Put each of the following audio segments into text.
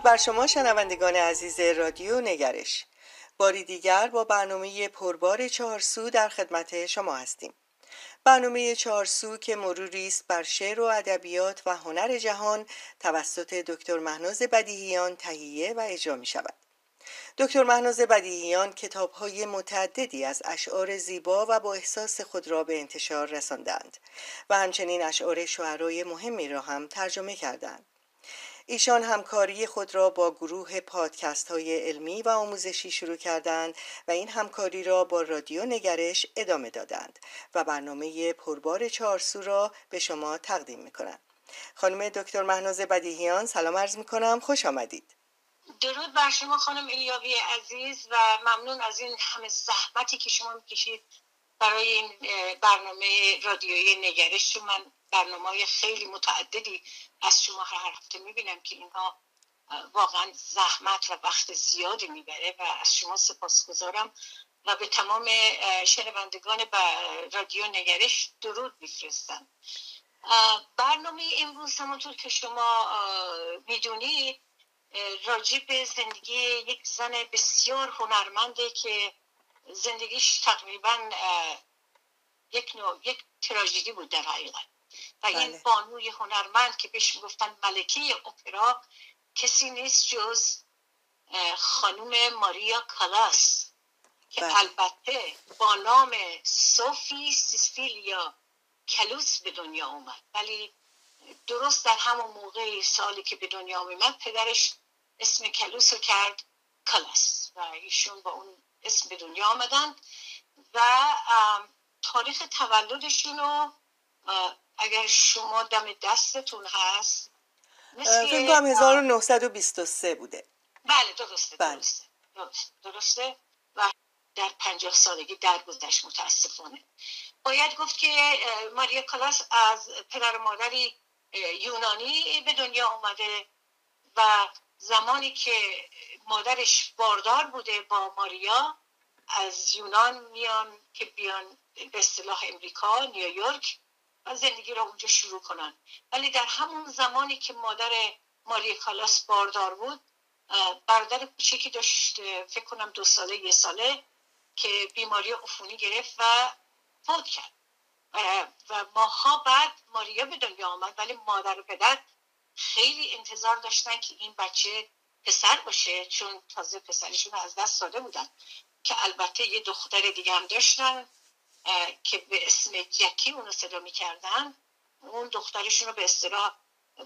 درود بر شما شنوندگان عزیز رادیو نگرش. باری دیگر با برنامه پربار چهارسو در خدمت شما هستیم. برنامه چهارسو که مروری است بر شعر و ادبیات و هنر جهان توسط دکتر مهناز بدیهیان تهیه و اجرا می شود. دکتر مهناز بدیهیان کتاب های متعددی از اشعار زیبا و با احساس خود را به انتشار رساندند و همچنین اشعار شعرای مهمی را هم ترجمه کردند. ایشان همکاری خود را با گروه پادکست های علمی و آموزشی شروع کردند و این همکاری را با رادیو نگرش ادامه دادند و برنامه پربار چهارسو را به شما تقدیم می کنند. خانم دکتر مهناز بدیهیان سلام عرض می کنم خوش آمدید درود بر شما خانم الیاوی عزیز و ممنون از این همه زحمتی که شما می‌کشید برای این برنامه رادیویی نگرش من برنامه خیلی متعددی از شما هر هفته می‌بینم که اینها واقعا زحمت و وقت زیادی می‌بره و از شما سپاسگزارم و به تمام شنوندگان رادیو نگرش درود میفرستم. برنامه امروز همونطور که شما می‌دونید راجع به زندگی یک زن بسیار هنرمنده که زندگیش تقریبا یک نوع یک تراژدی بود در حقیقت. و این بله. بانوی هنرمند که بهش می‌گفتن ملکه اپرا کسی نیست جز خانوم ماریا کالاس که بله. البته با نام صوفی سیسیلیا کلوس به دنیا اومد ولی درست در همون موقع سالی که به دنیا اومد پدرش اسم کلوس رو کرد کلاس و ایشون با اون اسم به دنیا آمدن و تاریخ تولدشون رو اگر شما دم دستتون هست فکر کنم 1923 بوده. بله درسته بله. درسته درسته و در پنجاه سالگی درگذشت متاسفانه. باید گفت که ماریا کلاس از پدر و مادری یونانی به دنیا آمده و زمانی که مادرش باردار بوده با ماریا از یونان میان که بیان به اصطلاح امریکا نیویورک. و زندگی را اونجا شروع کنن. ولی در همون زمانی که مادر ماریا کالاس باردار بود برادر کوچکی داشت فکر کنم دو ساله یه ساله که بیماری عفونی گرفت و فوت کرد. و ماها بعد ماریا به دنیا آمد ولی مادر و پدر خیلی انتظار داشتن که این بچه پسر باشه چون تازه پسرشون از دست داده بودن که البته یه دختر دیگه هم داشتن. که به اسم جکی اونو صدا می‌کردن اون دخترشون رو به اصطلاح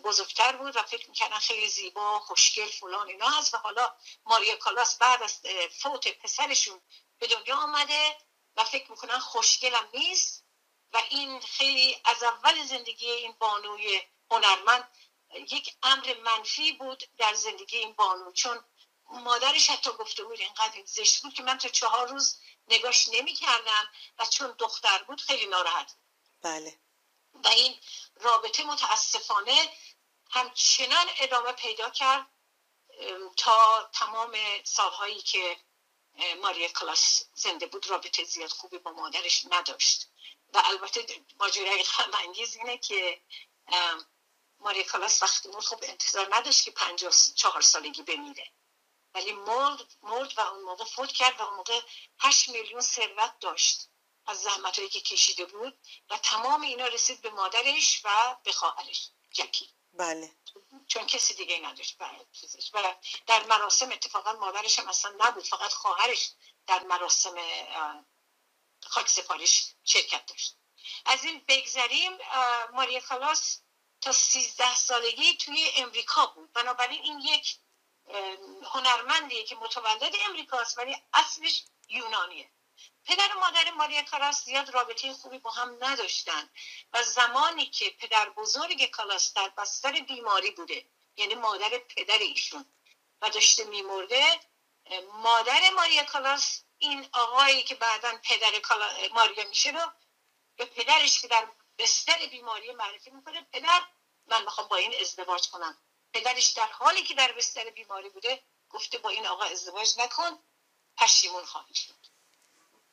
بزرگتر بود و فکر می‌کردن خیلی زیبا خوشگل فلان اینا هست و حالا ماریا کالاس بعد از فوت پسرشون به دنیا آمده و فکر می‌کنن خوشگلم نیست و این خیلی از اول زندگی این بانوی هنرمند یک امر منفی بود در زندگی این بانو چون مادرش حتی گفته بود اینقدر زشت بود که من تا چهار روز نگاش نمی کردم و چون دختر بود خیلی ناراحت بله. و این رابطه متاسفانه همچنان ادامه پیدا کرد تا تمام سالهایی که ماریا کلاس زنده بود رابطه زیاد خوبی با مادرش نداشت. و البته ماجرای خم اینه که ماریا کالاس وقتی مرد خب انتظار نداشت که پنجاه چهار سالگی بمیره. ولی مرد مرد و اون موقع فوت کرد و اون موقع هشت میلیون ثروت داشت از زحمت که کشیده بود و تمام اینا رسید به مادرش و به خواهرش جکی. بله. چون کسی دیگه نداشت و در مراسم اتفاقا مادرش هم اصلا نبود فقط خواهرش در مراسم خاک سپارش شرکت داشت. از این بگذریم ماریا کلاس تا سیزده سالگی توی امریکا بود. بنابراین این یک هنرمندیه که متولد امریکاست ولی اصلش یونانیه. پدر و مادر ماریا کالاس زیاد رابطه خوبی با هم نداشتن و زمانی که پدر بزرگ کالاس در بستر بیماری بوده یعنی مادر پدر ایشون و داشته میمرده مادر ماریا کالاس این آقایی که بعدا پدر ماریا میشه رو به پدرش که در بستر بیماری معرفی می‌کنه پدر من می‌خوام با این ازدواج کنم. پدرش در حالی که در بستر بیماری بوده گفته با این آقا ازدواج نکن پشیمون خواهی شد.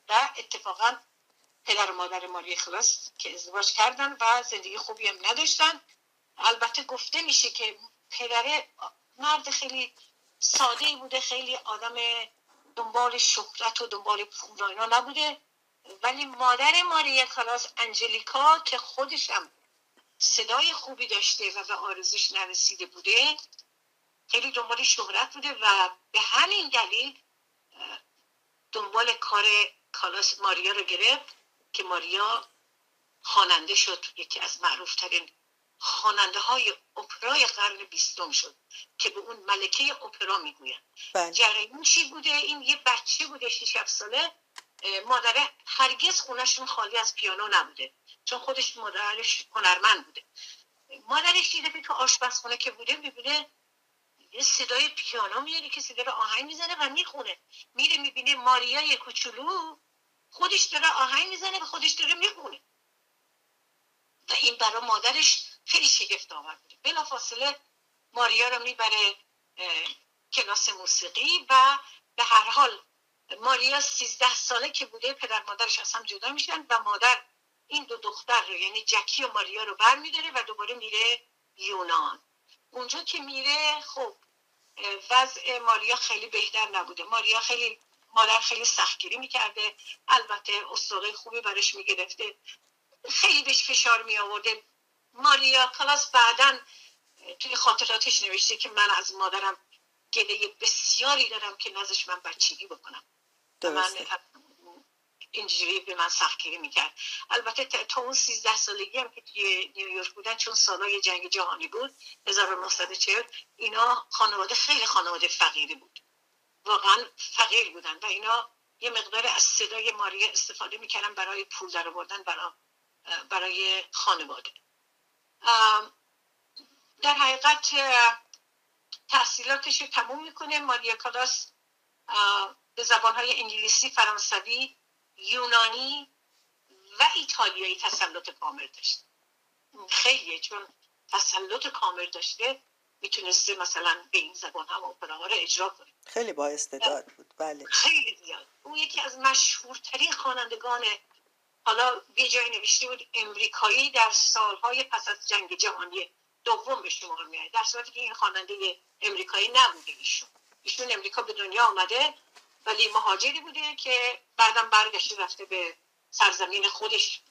و اتفاقا پدر و مادر ماری خلاص که ازدواج کردن و زندگی خوبی هم نداشتن. البته گفته میشه که پدر مرد خیلی ساده بوده خیلی آدم دنبال شهرت و دنبال پول اینا نبوده. ولی مادر ماریا کالاس انجلیکا که خودشم صدای خوبی داشته و به آرزوش نرسیده بوده خیلی دنبال شهرت بوده و به همین دلیل دنبال کار کالاس ماریا رو گرفت که ماریا خواننده شد یکی از معروفترین خواننده های اپرای قرن بیستم شد که به اون ملکه اپرا می‌گوین بله. جریان چی بوده؟ این یه بچه بوده 6 ساله. مادره هرگز خونشون خالی از پیانو نبوده. چون خودش مادرش هنرمند بوده. مادرش دیده که آشپزخونه که بوده می‌بینه یه صدای پیانو میاد که صدای آهنگ می‌زنه و می‌خونه. میره می‌بینه ماریای کوچولو خودش داره آهنگ می‌زنه و خودش داره می‌خونه. و این برای مادرش خیلی شگفت آور بوده. بلا فاصله ماریا رو می‌بره کلاس موسیقی و به هر حال ماریا سیزده ساله که بوده پدر مادرش از هم جدا میشن و مادر این دو دختر رو یعنی جکی و ماریا رو بر میداره و دوباره میره یونان. اونجا که میره خب وضع ماریا خیلی بهتر نبوده. ماریا خیلی مادر خیلی سختگیری می‌کرده. البته استوره خوبی برش می‌گرفته. خیلی بهش فشار می آورده ماریا کلاس بعدا توی خاطراتش نوشته که من از مادرم گله بسیاری دارم که نازش من بچگی بکنم. اینجوری به من سختگیری می‌کرد. البته تا اون سیزده سالگی هم که توی نیویورک بودن چون سالای جنگ جهانی بود 1940 اینا خانواده خیلی خانواده فقیری بود. واقعا فقیر بودن و اینا یه مقدار از صدای ماریا استفاده می‌کردن برای پول در آوردن برای برای خانواده در حقیقت تحصیلاتش رو تموم می‌کنه. ماریا کالاس به زبانهای انگلیسی فرانسوی یونانی و ایتالیایی تسلط کامل داشت خیلی چون تسلط کامل داشته می‌تونسته مثلا به این زبان هم اپراها رو اجرا کنه. خیلی با استعداد بود. بله. خیلی زیاد. او یکی از مشهورترین خوانندگان حالا یه جایی نوشته بود امریکایی در سالهای پس از جنگ جهانی دوم به شمار میاد در صورتی که این خواننده امریکایی نبوده ایشون. ایشون امریکا به دنیا آمده ولی مهاجری بوده که بعدم برگشته رفته به سرزمین خودش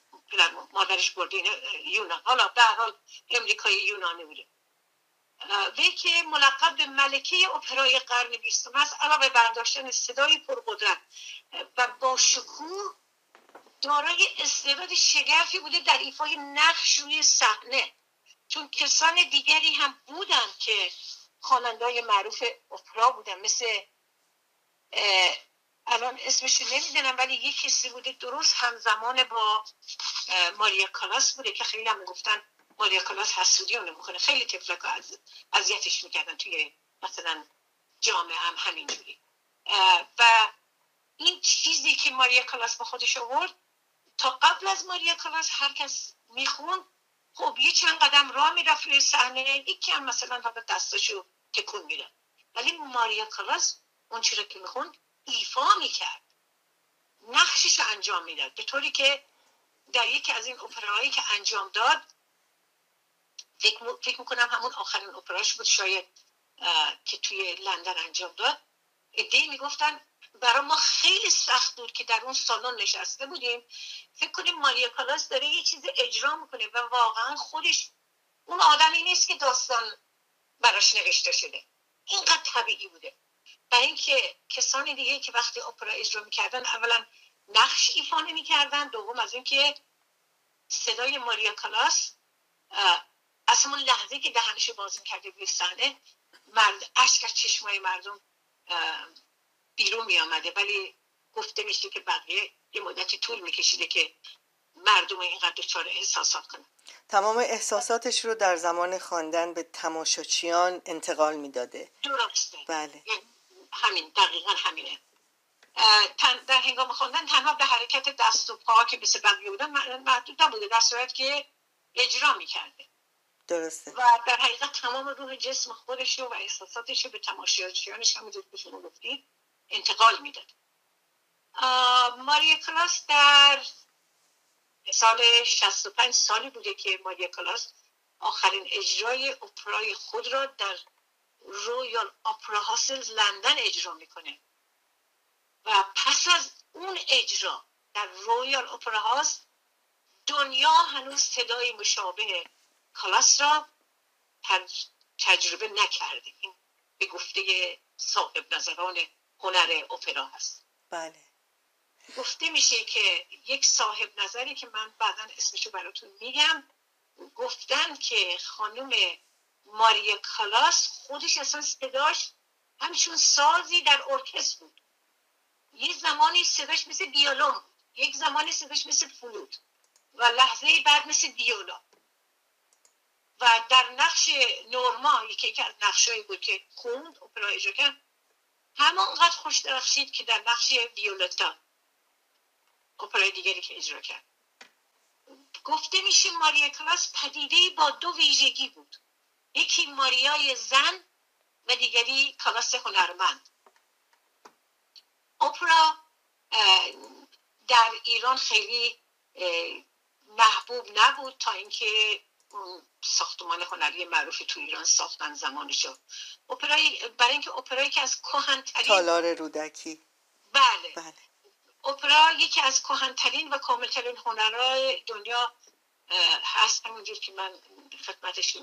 مادرش برده یونان. حالا به حال امریکایی یونانی بوده. وی که ملقب به ملکه اپرای قرن بیستم است علاوه برداشتن صدای پرقدرت و با شکوه دارای استعداد شگرفی بوده در ایفای نقش روی صحنه. چون کسان دیگری هم بودن که خواننده‌های معروف اپرا بودن مثل الان اسمش نمی‌دونم ولی یک کسی بوده درست همزمان با ماریا کالاس بوده که خیلی هم گفتن ماریا کالاس حسودی رو نمی‌کنه خیلی تفلک از اذیتش می‌کردن توی مثلا جامعه هم همینجوری. و این چیزی که ماریا کالاس با خودش آورد تا قبل از ماریا کالاس هر کس میخون خب یه چند قدم راه می‌رفت روی صحنه یکی هم مثلا حالا دستاشو تکون میره ولی ماریا کالاس اون چی که می‌خوند ایفا می‌کرد. نقشش رو انجام می‌داد. به طوری که در یکی از این اپراهایی که انجام داد فکر می‌کنم همون آخرین اپراش بود شاید که توی لندن انجام داد. ادهی می‌گفتن برای ما خیلی سخت بود که در اون سالن نشسته بودیم. فکر کنیم ماریا کالاس داره یه چیز اجرا می‌کنه و واقعا خودش اون آدمی نیست که داستان براش نوشته شده. اینقدر طبیعی بوده. و اینکه کسان دیگه که وقتی اپرا اجرا می‌کردن اولا نقش ایفا نمی‌کردن دوم از اینکه صدای ماریا کالاس از همون لحظه که دهنش باز کرده به صحنه مرد اشک از چشمای مردم بیرون می آمده ولی گفته میشه که بقیه یه مدتی طول میکشیده که مردم اینقدر دچار احساسات کنن. تمام احساساتش رو در زمان خواندن به تماشاچیان انتقال می‌داده. درسته. بله. همین دقیقا همینه. در هنگام خواندن تنها به حرکت دست و پا که مثل بقیه بودن محدود نبوده در صورت که اجرا می‌کرده. درسته. و در حقیقت تمام روح جسم خودش و احساساتش رو به تماشاچیانش همونجور که شما گفتید انتقال می‌داد. ماریا کالاس در سال 65 سالی بوده که ماریا کالاس آخرین اجرای اپرای خود را در Royal Opera House لندن اجرا می‌کنه. و پس از اون اجرا در Royal Opera House دنیا هنوز صدای مشابه کالاس را تجربه نکرده. این به گفته صاحب نظران هنر اپرا هست. بله. گفته میشه که یک صاحب نظری که من بعدا اسمشو براتون میگم گفتن که خانم ماریا کلاس خودش اصلا صداش همچون سازی در ارکستر بود. یه زمانی صداش مثل بیالون بود. یک زمانی صداش مثل فلوت. و لحظه بعد مثل دیولا و در نقش نورما یکی از نقشایی بود که خوند اپرا اجرا کرد همانقدر خوش درخشید که در نقش ویولتا اپرای دیگری که اجرا کرد. گفته میشه ماریا کلاس پدیده با دو ویژگی بود. یکی ماریای زن و دیگری کلاس هنرمند. اپرا در ایران خیلی محبوب نبود تا اینکه ساختمان هنری معروف تو ایران ساختن زمانشو اپرای برای اینکه اپرایی که از کهن‌ترین تالار رودکی. بله. بله. اپرا یکی از کهن‌ترین و کاملترین هنرهای دنیا هست. همونجور که من خدمتش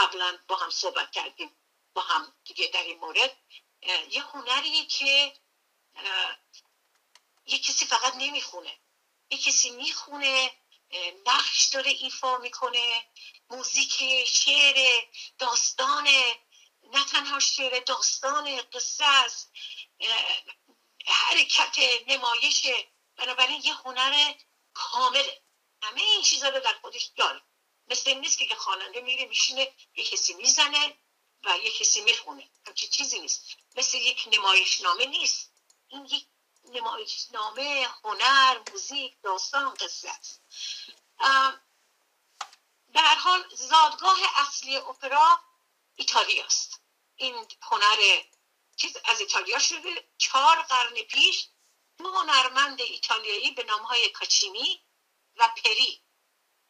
قبلا با هم صحبت کردیم با هم دیگه در این مورد. یه هنریه که یه کسی فقط نمی‌خونه. یه کسی می‌خونه نقش داره ایفا می‌کنه موزیک شعر داستان نه تنها شعر داستان قصه است. حرکت نمایش بنابراین یه هنر کامل. همه این چیزها رو در خودش داره. مثل این نیست که خواننده میره میشینه یه کسی می‌زنه و یه کسی می‌خونه. همچی چیزی نیست. مثل یک نمایشنامه نیست. این یک نمایشنامه هنر موزیک داستان قصه است. در حال زادگاه اصلی اپرا ایتالیاست این هنر چیز از ایتالیا شده. چهار قرن پیش دو هنرمند ایتالیایی به نامهای کاچینی و پری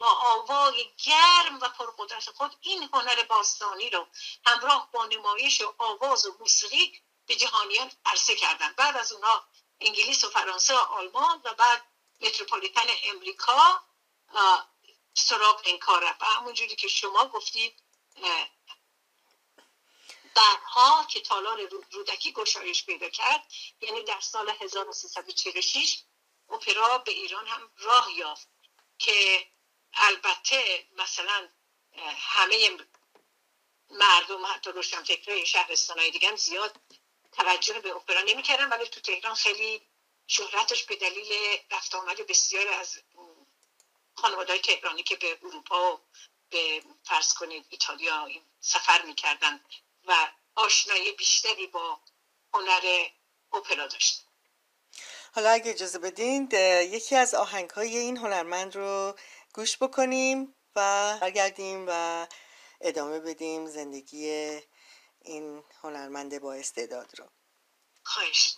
با آوای گرم و پرقدرت خود این هنر باستانی رو همراه با نمایش و آواز و موسیقی به جهانیان عرصه کردند بعد از اونها انگلیس و فرانسه و آلمان و بعد متروپولیتن امریکا سراغ این کار رفت. همونجوری که شما گفتید بعدها که تالار رودکی گشایش پیدا کرد یعنی در سال 1346 اپرا به ایران هم راه یافت که البته مثلا همه مردم حتی روشن فکرهای شهرستان های دیگه هم زیاد توجه به اپرا نمی‌کردن ولی تو تهران خیلی شهرتش به دلیل رفت آمد بسیار از خانواده تهرانی که به اروپا و به فرض کنید ایتالیا سفر می‌کردن و آشنایی بیشتری با هنر اپرا داشت حالا اگه اجازه بدین یکی از آهنگ های این هنرمند رو گوش بکنیم و برگردیم و ادامه بدیم زندگی این هنرمند با استعداد رو. خواهش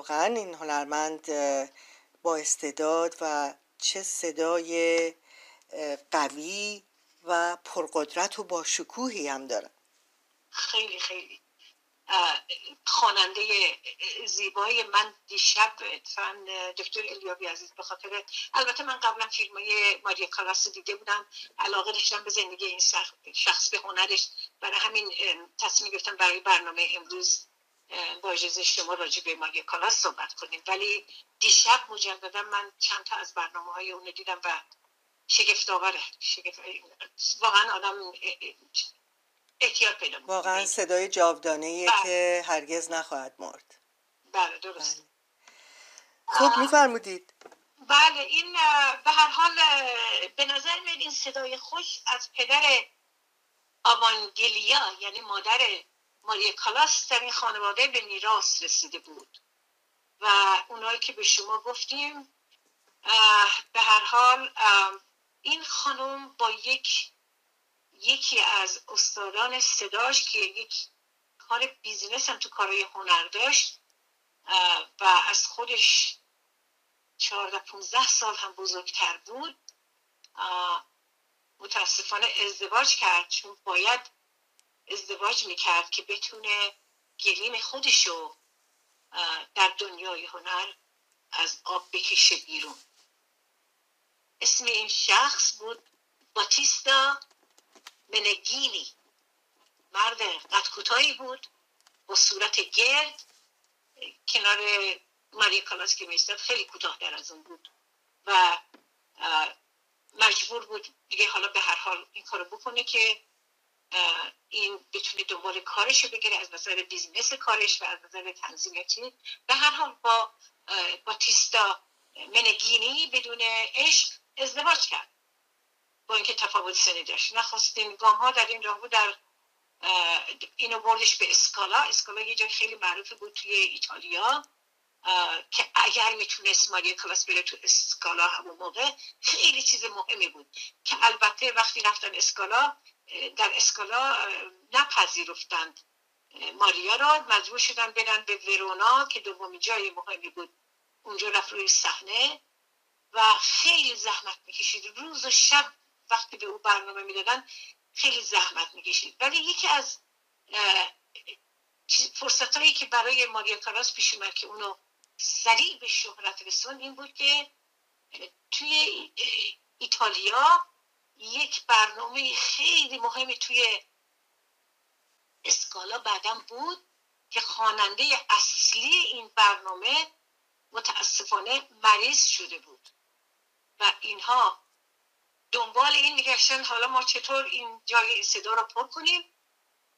واقعا این هنرمند با استعداد و چه صدای قوی و پرقدرت و با شکوهی هم داره. خیلی خیلی. خواننده زیبای من دیشب دکتر الیابی عزیز به خاطر البته من قبلا فیلم های ماریا کالاس دیده بودم علاقه داشتم به زندگی این شخص به هنرش. برای همین تصمیم گرفتم برای برنامه امروز با اجازه شما راجع به ماریا کالاس صحبت کنیم. ولی دیشب مجددا من چند تا از برنامه های اون دیدم و شگفت آوره واقعا آدم احتیاط پیدا واقعا صدای جاودانه بله. که هرگز نخواهد مرد. بله درست بله. خوب میفرمودید. بله این به هر حال به نظر میاد این صدای خوش از پدر آوانگلیا یعنی مادر ماریا کالاس در این خانواده به میراث رسیده بود. و اونایی که به شما گفتیم به هر حال این خانم با یک یکی از استادان صداش که یک کار بیزینس هم تو کارهای هنر داشت و از خودش چهارده پونزده سال هم بزرگتر بود متاسفانه ازدواج کرد چون باید ازدواج می‌کرد که بتونه گلیم خودشو در دنیای هنر از آب بکشه بیرون. اسم این شخص بود باتیستا منگینی مرد قد کوتاهی بود با صورت گرد کنار ماریا کالاس که میستد خیلی کوتاهتر از اون بود و مجبور بود دیگه حالا به هر حال این کارو بکنه که این بتونه دنبال کارش رو بگیره از نظر business کارش و از نظر تنظیماتی. به هر حال با باتیستا منگینی بدون عشق ازدواج کرد. با اینکه تفاوت سنی داشت. نخستین گام ها در این راه بود در اینو بردش به اسکالا. اسکالا یه جای خیلی معروف بود توی ایتالیا که اگر می‌تونست ماریا کلاس بره تو اسکالا همون موقع خیلی چیز مهمی بود. که البته وقتی رفتن اسکالا در اسکالا نپذیرفتند. ماریا را مجبور شدن برن به ورونا که دومی جای مهمی بود. اونجا رفت روی صحنه و خیلی زحمت می‌کشید. روز و شب وقتی به او برنامه می‌دادن خیلی زحمت می‌کشید. ولی یکی از فرصت هایی که برای ماریا کاراس پیش اومد که اونو سریع به شهرت رسون این بود که توی ایتالیا یک برنامه خیلی مهمی توی اسکالا بعدم بود که خواننده اصلی این برنامه متاسفانه مریض شده بود. و اینها دنبال این میگشتن حالا ما چطور این جای صدا رو پر کنیم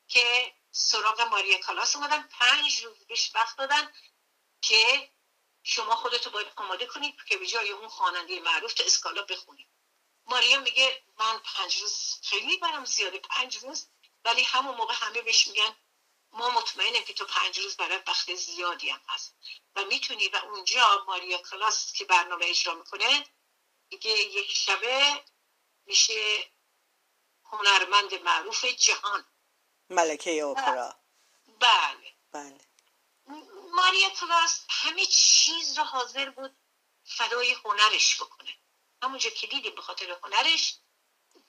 که سراغ ماریا کالاس اومدن. پنج روز بهش وقت دادن که شما خودتو باید آماده کنید که به جای اون خواننده معروف تو اسکالا بخونید ماریا میگه من پنج روز خیلی برام زیاده پنج روز ولی همون موقع همه بهش میگن ما مطمئنیم که تو پنج روز برای وقت زیادی هم هست. و می‌تونی و اونجا ماریا کلاس که برنامه اجرا می‌کنه دیگه یک شبه میشه هنرمند معروف جهان. ملکه اوپرا بله. بله. ماریا کلاس همه چیز رو حاضر بود فدای هنرش بکنه. همونجا که دیدیم به خاطر هنرش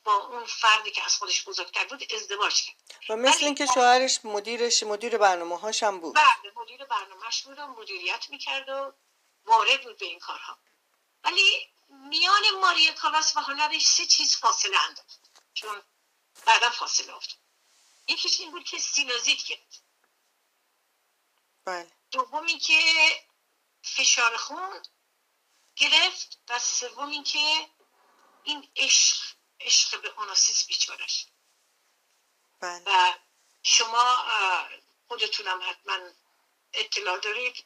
با اون فردی که از خودش بزرگتر بود ازدواج کرد. و مثل اینکه شوهرش مدیرش مدیر برنامه هاش هم بود. بله مدیر برنامهش بود و مدیریت می‌کرد و وارد بود به این کارها. ولی میان ماریا کالاس و هنرش سه چیز فاصله انداخت. چون بعدا فاصله افتاد. یکیش این بود که سینوزیت گرفت. بله. دوم که فشار خون گرفت و سوم که این عشق عشق به اوناسیس بیچارش. بله. و شما خودتونم حتما اطلاع دارید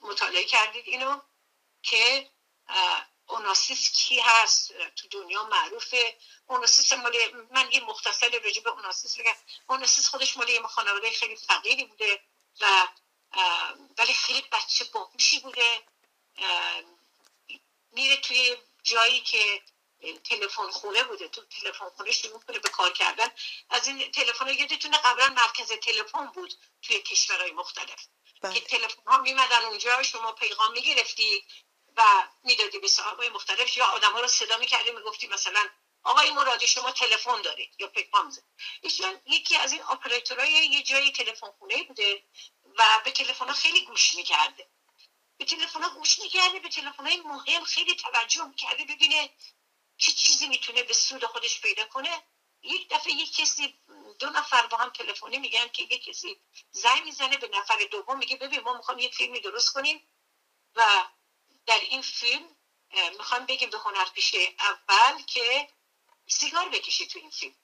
مطالعه کردید اینو که اوناسیس کی هست؟ تو دنیا معروفه. اوناسیس مال من یه مختصر راجع به اوناسیس بگم. اوناسیس خودش مال یه خانواده خیلی فقیری بوده و ولی خیلی بچه باهوشی بوده. میره توی جایی که تلفن خونه بوده تو تلفن خونه شروع کنه به کار کردن. از این تلفن یادتونه قبلا مرکز تلفن بود توی کشورهای مختلف بله. که تلفن ها میمدن اونجا شما پیغام می‌گرفتی و می‌دادی به صاحبای مختلف یا آدم ها رو صدا می‌کردی می‌گفتی مثلا آقای مرادی شما تلفن دارید یا پیغام زد ایشون یکی از این اپراتورهای یه جایی تلفن خونه بوده و به تلفن ها خیلی گوش می‌کرده. به تلفن گوش می‌کرده به تلفن مهم خیلی توجه می‌کرده ببینه چه چیزی می‌تونه به سود خودش پیدا کنه. یک دفعه یک کسی دو نفر با هم تلفنی میگن که یک کسی زنگ می‌زنه به نفر دوم میگه ببین ما می‌خوام یک فیلمی درست کنیم و در این فیلم می‌خوام بگیم به پیشه اول که سیگار بکشی تو این فیلم.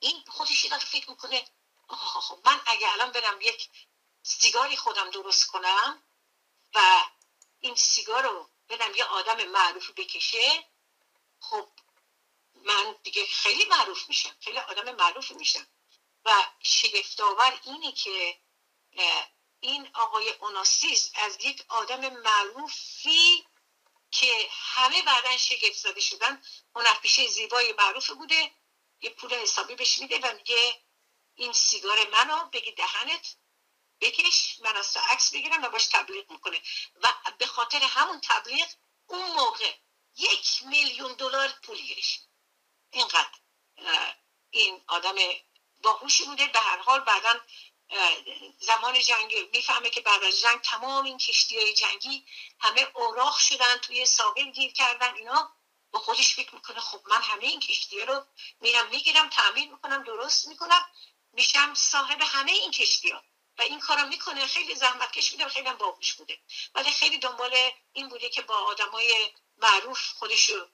این خودش یه فکر می‌کنه من اگه الان برم یک سیگاری خودم درست کنم و این سیگار رو برم یه آدم معروف بکشه خب من دیگه خیلی معروف میشم خیلی آدم معروف میشم. و شگفتآور اینه که این آقای اوناسیز از یک آدم معروفی که همه بعدا شگفت زده شدن هنرپیشه زیبای معروف بوده یه پول حسابی بهش میده و میگه این سیگار منو بگی دهنت بکش من از عکس بگیرم و باش تبلیغ می‌کنه. و به خاطر همون تبلیغ اون موقع یک میلیون دلار پول گیرش اینقدر این آدم باهوشی بوده. به هر حال بعدا زمان جنگ می‌فهمه که بعد از جنگ تمام این کشتی های جنگی همه اوراق شدن توی ساحل گیر کردن اینا. با خودش فکر می‌کنه خب من همه این کشتی رو میرم می‌گیرم تعمیر می‌کنم درست می‌کنم. میشم صاحب همه این کشتی ها و این کارو می‌کنه. خیلی زحمتکش بوده و خیلی هم باهوش بوده. ولی خیلی دنبال این بوده که با آدمای معروف خودش رو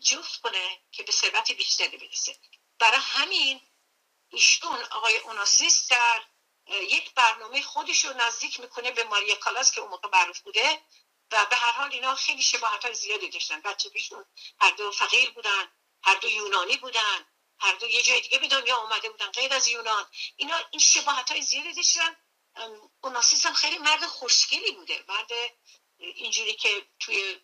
جفت کنه که به ثروت بیشتری برسه. برای همین ایشون آقای اوناسیس در یک برنامه خودش رو نزدیک می‌کنه به ماریا کالاس که اون موقع معروف بوده. و به هر حال اینا خیلی شباهت های زیادی داشتن. بچه بیشون هر دو فقیر بودن هر دو یونانی بودن هر دو یه جای دیگه به دنیا آمده بودن غیر از یونان. اینا این شباهت های زیادی داشتن. اوناسیس هم خیلی مرد خوشگلی بوده. مرد اینجوری که توی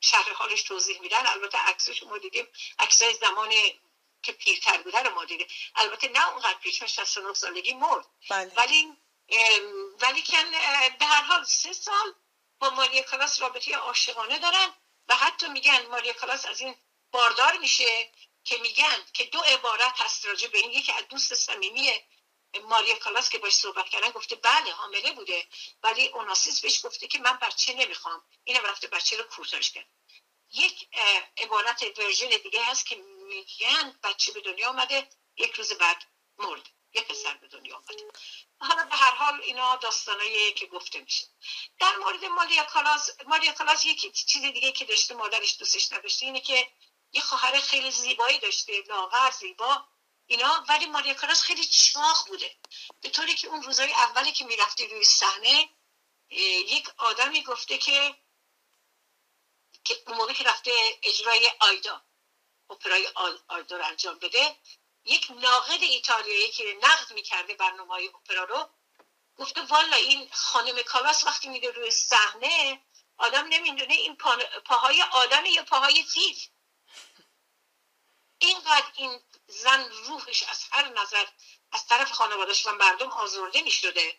شهر حالش توضیح میدن البته عکسش ما دیدیم عکسای زمان که پیرتر بوده رو ما دیدیم. البته نه اونقدر چون 69 سالگی مرد. بله. ولی ولی کن به هر حال سه سال با ماریا کلاس رابطه عاشقانه دارن و حتی میگن ماریا کلاس از این باردار میشه که میگن که دو عبارت هست راجع به این. یکی از دوست صمیمی ماریا کالاس که باش صحبت کردن گفته بله حامله بوده. ولی اوناسیس بهش گفته که من بچه نمی‌خوام. اینم رفته بچه رو کورتاژ کرد. یک عبارت ورژن دیگه هست که میگن بچه به دنیا آمده یک روز بعد مرد یک پسر به دنیا آمده حالا به هر حال اینا داستانایی که گفته میشه. در مورد ماریا کالاس ماریا کالاس یک چیز دیگه که داشته مادرش دوستش نداشته اینه که یه خواهر خیلی زیبایی داشته لاغر زیبا. اینا ولی ماریا کالاس خیلی چاق بوده. به طوری که اون روزهای اولی که می‌رفته روی صحنه یک آدمی گفته که که اون موقع که رفته اجرای آیدا اپرای آیدا رو انجام بده یک ناقد ایتالیایی که نقد می‌کرده برنامه های اپرا رو گفته والا این خانم کالاس وقتی میده روی صحنه آدم نمی‌دونه این پاهای آدم یا پاهای فیل. اینقدر این زن روحش از هر نظر از طرف خانوادش و مردم آزرده می شده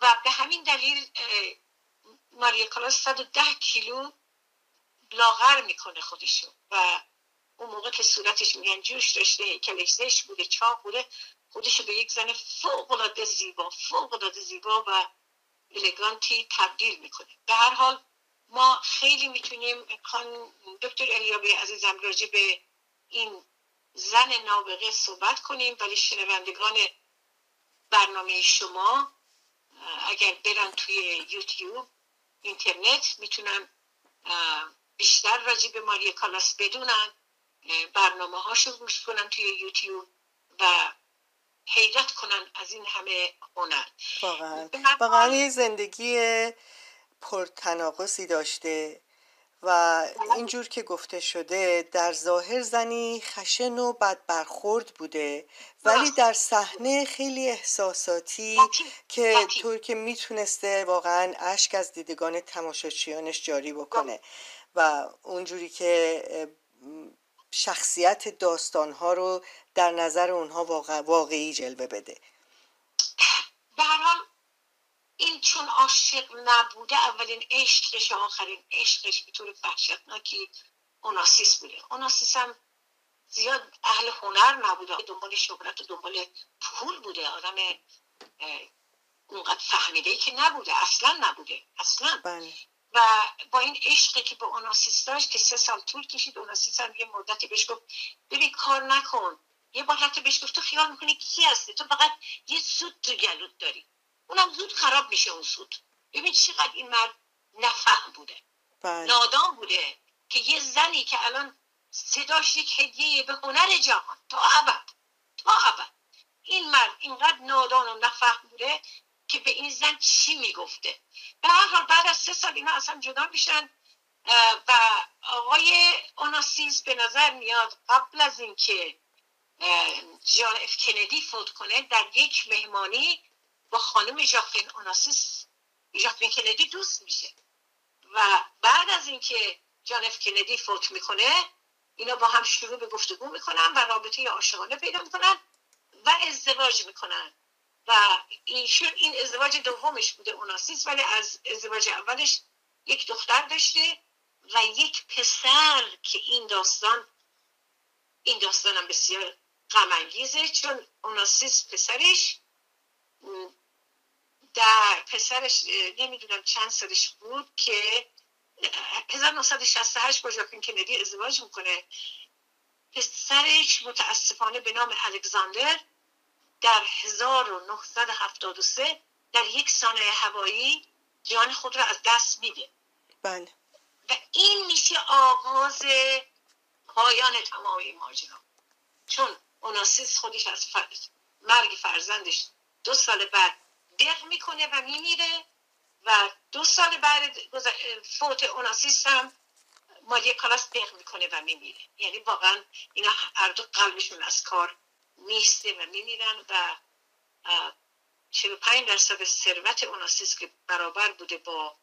و به همین دلیل ماریا کالاس 110 کیلو لاغر می‌کنه خودشو و اون موقع که صورتش میگن جوش داشته کلکزش بوده چاق بوده خودشو به یک زن فوق العاده زیبا فوق العاده زیبا و الگانتی تبدیل می‌کنه. به هر حال ما خیلی می‌تونیم خان دکتر الیابی عزیزم راجع به این زن نابغه صحبت کنیم ولی شنوندگان برنامه شما اگر برن توی یوتیوب اینترنت می‌تونن بیشتر راجع به ماریا کالاس بدونن برنامه هاشو گوش کنن توی یوتیوب و حیرت کنن از این همه هنر. واقعا. واقعا زندگی پرتناقضی داشته. و اینجور که گفته شده در ظاهر زنی خشن و بد برخورد بوده ولی در صحنه خیلی احساساتی که طور که می‌تونسته واقعا اشک از دیدگان تماشاچیانش جاری بکنه و اونجوری که شخصیت داستانها رو در نظر اونها واقعی جلوه بده. به حال این چون عاشق نبوده اولین عشقش آخرین عشقش به طور وحشتناکی اوناسیس بوده. اوناسیس هم زیاد اهل هنر نبوده دنبال شهرت و دنبال پول بوده. آدم اونقدر فهمیده که نبوده اصلا نبوده اصلا. بله. و با این عشقی که به اوناسیس داشت که سه سال طول کشید اوناسیس هم یه مدتی بهش گفت ببین کار نکن. یه بار حتی بهش گفت تو خیال می‌کنی کی هستی؟ تو فقط یه سود تو گلوت داری. اونم زود خراب میشه اون سود. ببین چقدر این مرد نفهم بوده. بله. نادان بوده که یه زنی که الان صداش یک هدیه به هنر جهان. تا ابد. تا ابد. این مرد اینقدر نادان و نفهم بوده که به این زن چی می‌گفته؟ به هر حال بعد از سه سال اینا اصلا جدا میشن و آقای اوناسیس به نظر میاد قبل از اینکه جان اف کندی فوت کنه در یک مهمانی با خانم ژاکلین اوناسیس ژاکلین کندی دوست میشه. و بعد از اینکه جان اف کندی فوت می‌کنه اینا با هم شروع به گفتگو می‌کنن و رابطه عاشقانه پیدا می‌کنن و ازدواج می‌کنن. و ایشون این ازدواج دومش بوده اوناسیس ولی از ازدواج اولش یک دختر داشته و یک پسر که این داستان این داستانم بسیار غم چون اوناسیس پسرش در پسرش نمی‌دونم چند سالش بود که 1968 با ژاکین کندی ازدواج می‌کنه. پسرش متاسفانه به نام الکساندر در 1973 در یک سانه هوایی جان خود را از دست میده. بله. و این میشه آغاز پایان تمام این ماجرا. چون اوناسیس خودش از مرگ فرزندش دو سال بعد دق می‌کنه و میمیره و دو سال بعد فوت اوناسیس هم مالی کلاس دق می‌کنه و میمیره. یعنی واقعا اینا هر دو قلبشون از کار میسته و میمیرن و 45 درصد ثروت اوناسیس که برابر بوده با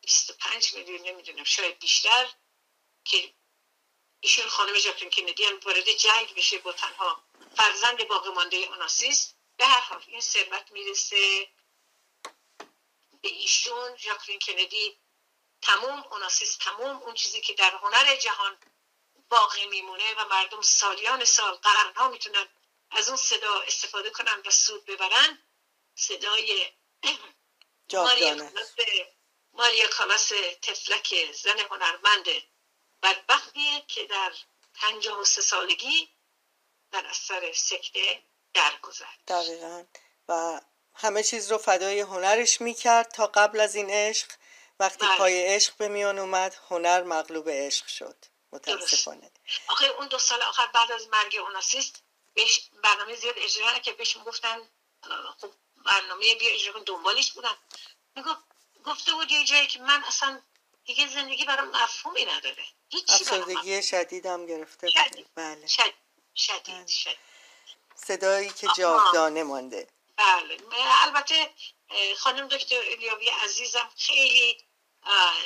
25 میلیون نمی‌دونم شاید بیشتر که ایشون خانم ژاکلین کندی هم وارد جنگ بشه با تنها فرزند باقی مانده اوناسیس به هر این ثروت می‌رسه به ایشون. ژاکلین کندی تموم اوناسیس تموم اون چیزی که در هنر جهان باقی میمونه و مردم سالیان سال قرنها می‌تونن از اون صدا استفاده کنن و سود ببرن. صدای ماریا کالاس ماریا کالاس تفلک زن هنرمند بدبختیه که در پنجاه و سه سالگی در اثر سکته درگذشت. دقیقا. و همه چیز رو فدای هنرش می‌کرد تا قبل از این عشق. وقتی بله. پای عشق به میان اومد هنر مغلوب عشق شد. متاسفانه. آخه اون دو سال آخر بعد از مرگ اوناسیست بهش برنامه زیاد اجرا که بهش گفتن خب برنامه بیا اجرا کن دنبالش بودن. می‌گفت گفته بود یه جایی که من اصلا دیگه زندگی برام مفهومی نداره. افسردگی شدیدم گرفته شدید. بله. شدید شدید, بله. شدید. صدایی که جاودانه مانده. بله. البته خانم دکتر الیاوی عزیزم خیلی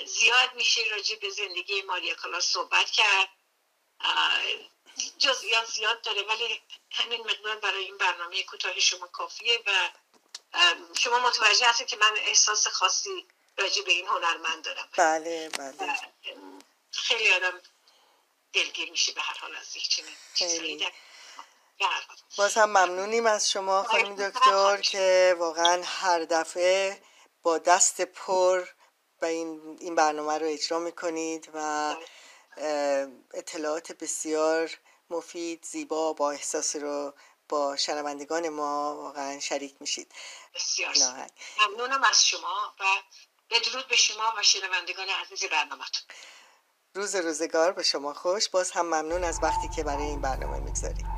زیاد میشه راجع به زندگی ماریا کالا صحبت کرد. جزئیات زیاد داره ولی همین مقدار برای این برنامه کوتاه شما کافیه و شما متوجه هستید که من احساس خاصی راجع به این هنرمند دارم. بله بله. خیلی آدم دلگیر میشه به هر حال از یک چنین باز هم ممنونیم از شما خانم دکتر که واقعا هر دفعه با دست پر و این, این برنامه رو اجرا می‌کنید و اطلاعات بسیار مفید زیبا با احساس رو با شنوندگان ما واقعا شریک میشید. بسیار ممنونم از شما و بدرود به شما و شنوندگان عزیز برنامه روز روزگار به شما خوش. باز هم ممنون از وقتی که برای این برنامه می‌گذارید.